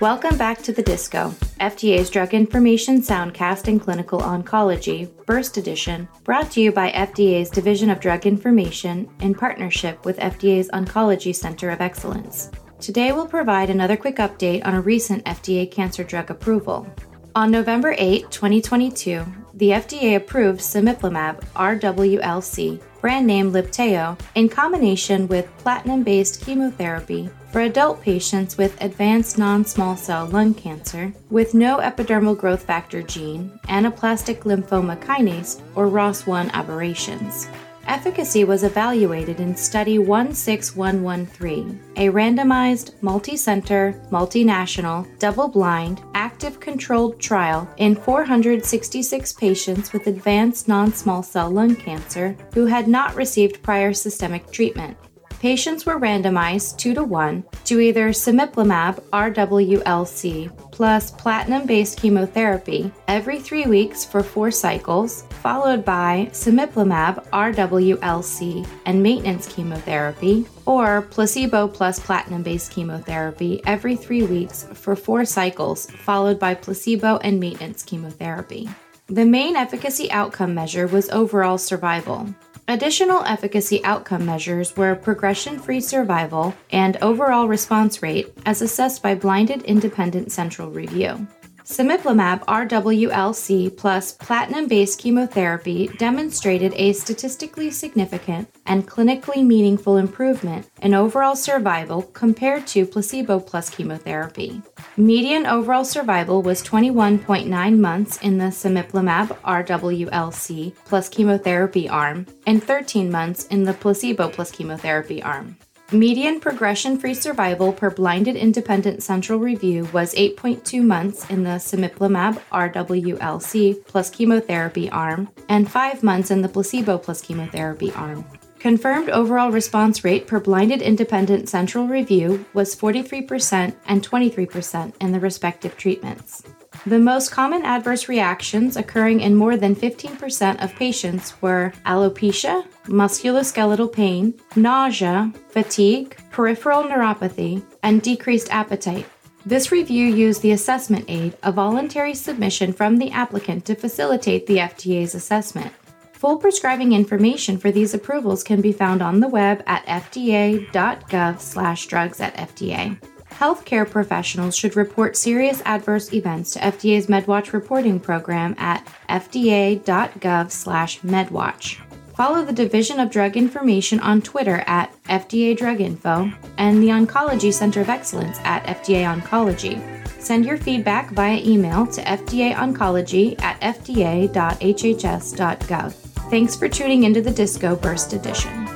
Welcome back to the Disco, FDA's Drug Information Soundcast in Clinical Oncology, Burst Edition, brought to you by FDA's Division of Drug Information in partnership with FDA's Oncology Center of Excellence. Today we'll provide another quick update on a recent FDA cancer drug approval. On November 8, 2022, the FDA approved cemiplimab RWLC, brand name Libtayo, in combination with platinum based chemotherapy for adult patients with advanced non small cell lung cancer with no epidermal growth factor gene, anaplastic lymphoma kinase, or ROS1 aberrations. Efficacy was evaluated in Study 16113, a randomized, multi-center, multinational, double-blind, active controlled trial in 466 patients with advanced non-small cell lung cancer who had not received prior systemic treatment. Patients were randomized 2 to 1 to either cemiplimab RWLC plus platinum based chemotherapy every three weeks for four cycles, followed by cemiplimab RWLC and maintenance chemotherapy, or placebo plus platinum based chemotherapy every three weeks for four cycles, followed by placebo and maintenance chemotherapy. The main efficacy outcome measure was overall survival. Additional efficacy outcome measures were progression free survival and overall response rate as assessed by blinded independent central review. Cemiplimab RWLC plus platinum based chemotherapy demonstrated a statistically significant and clinically meaningful improvement in overall survival compared to placebo plus chemotherapy. Median overall survival was 21.9 months in the cemiplimab RWLC plus chemotherapy arm and 13 months in the placebo plus chemotherapy arm. Median progression free survival per blinded independent central review was 8.2 months in the cemiplimab RWLC plus chemotherapy arm and 5 months in the placebo plus chemotherapy arm. Confirmed overall response rate per blinded independent central review was 43% and 23% in the respective treatments. The most common adverse reactions occurring in more than 15% of patients were alopecia, musculoskeletal pain, nausea, fatigue, peripheral neuropathy, and decreased appetite. This review used the assessment aid, a voluntary submission from the applicant to facilitate the FDA's assessment. Full prescribing information for these approvals can be found on the web at fda.gov/drugs at FDA healthcare professionals should report serious adverse events to FDA's MedWatch reporting program at fda.gov/medwatch. Follow the Division of Drug Information on Twitter at FDA Drug Info and the Oncology Center of Excellence at FDA Oncology. Send your feedback via email to fdaoncology at fda.hhs.gov. Thanks for tuning into the Disco Burst Edition.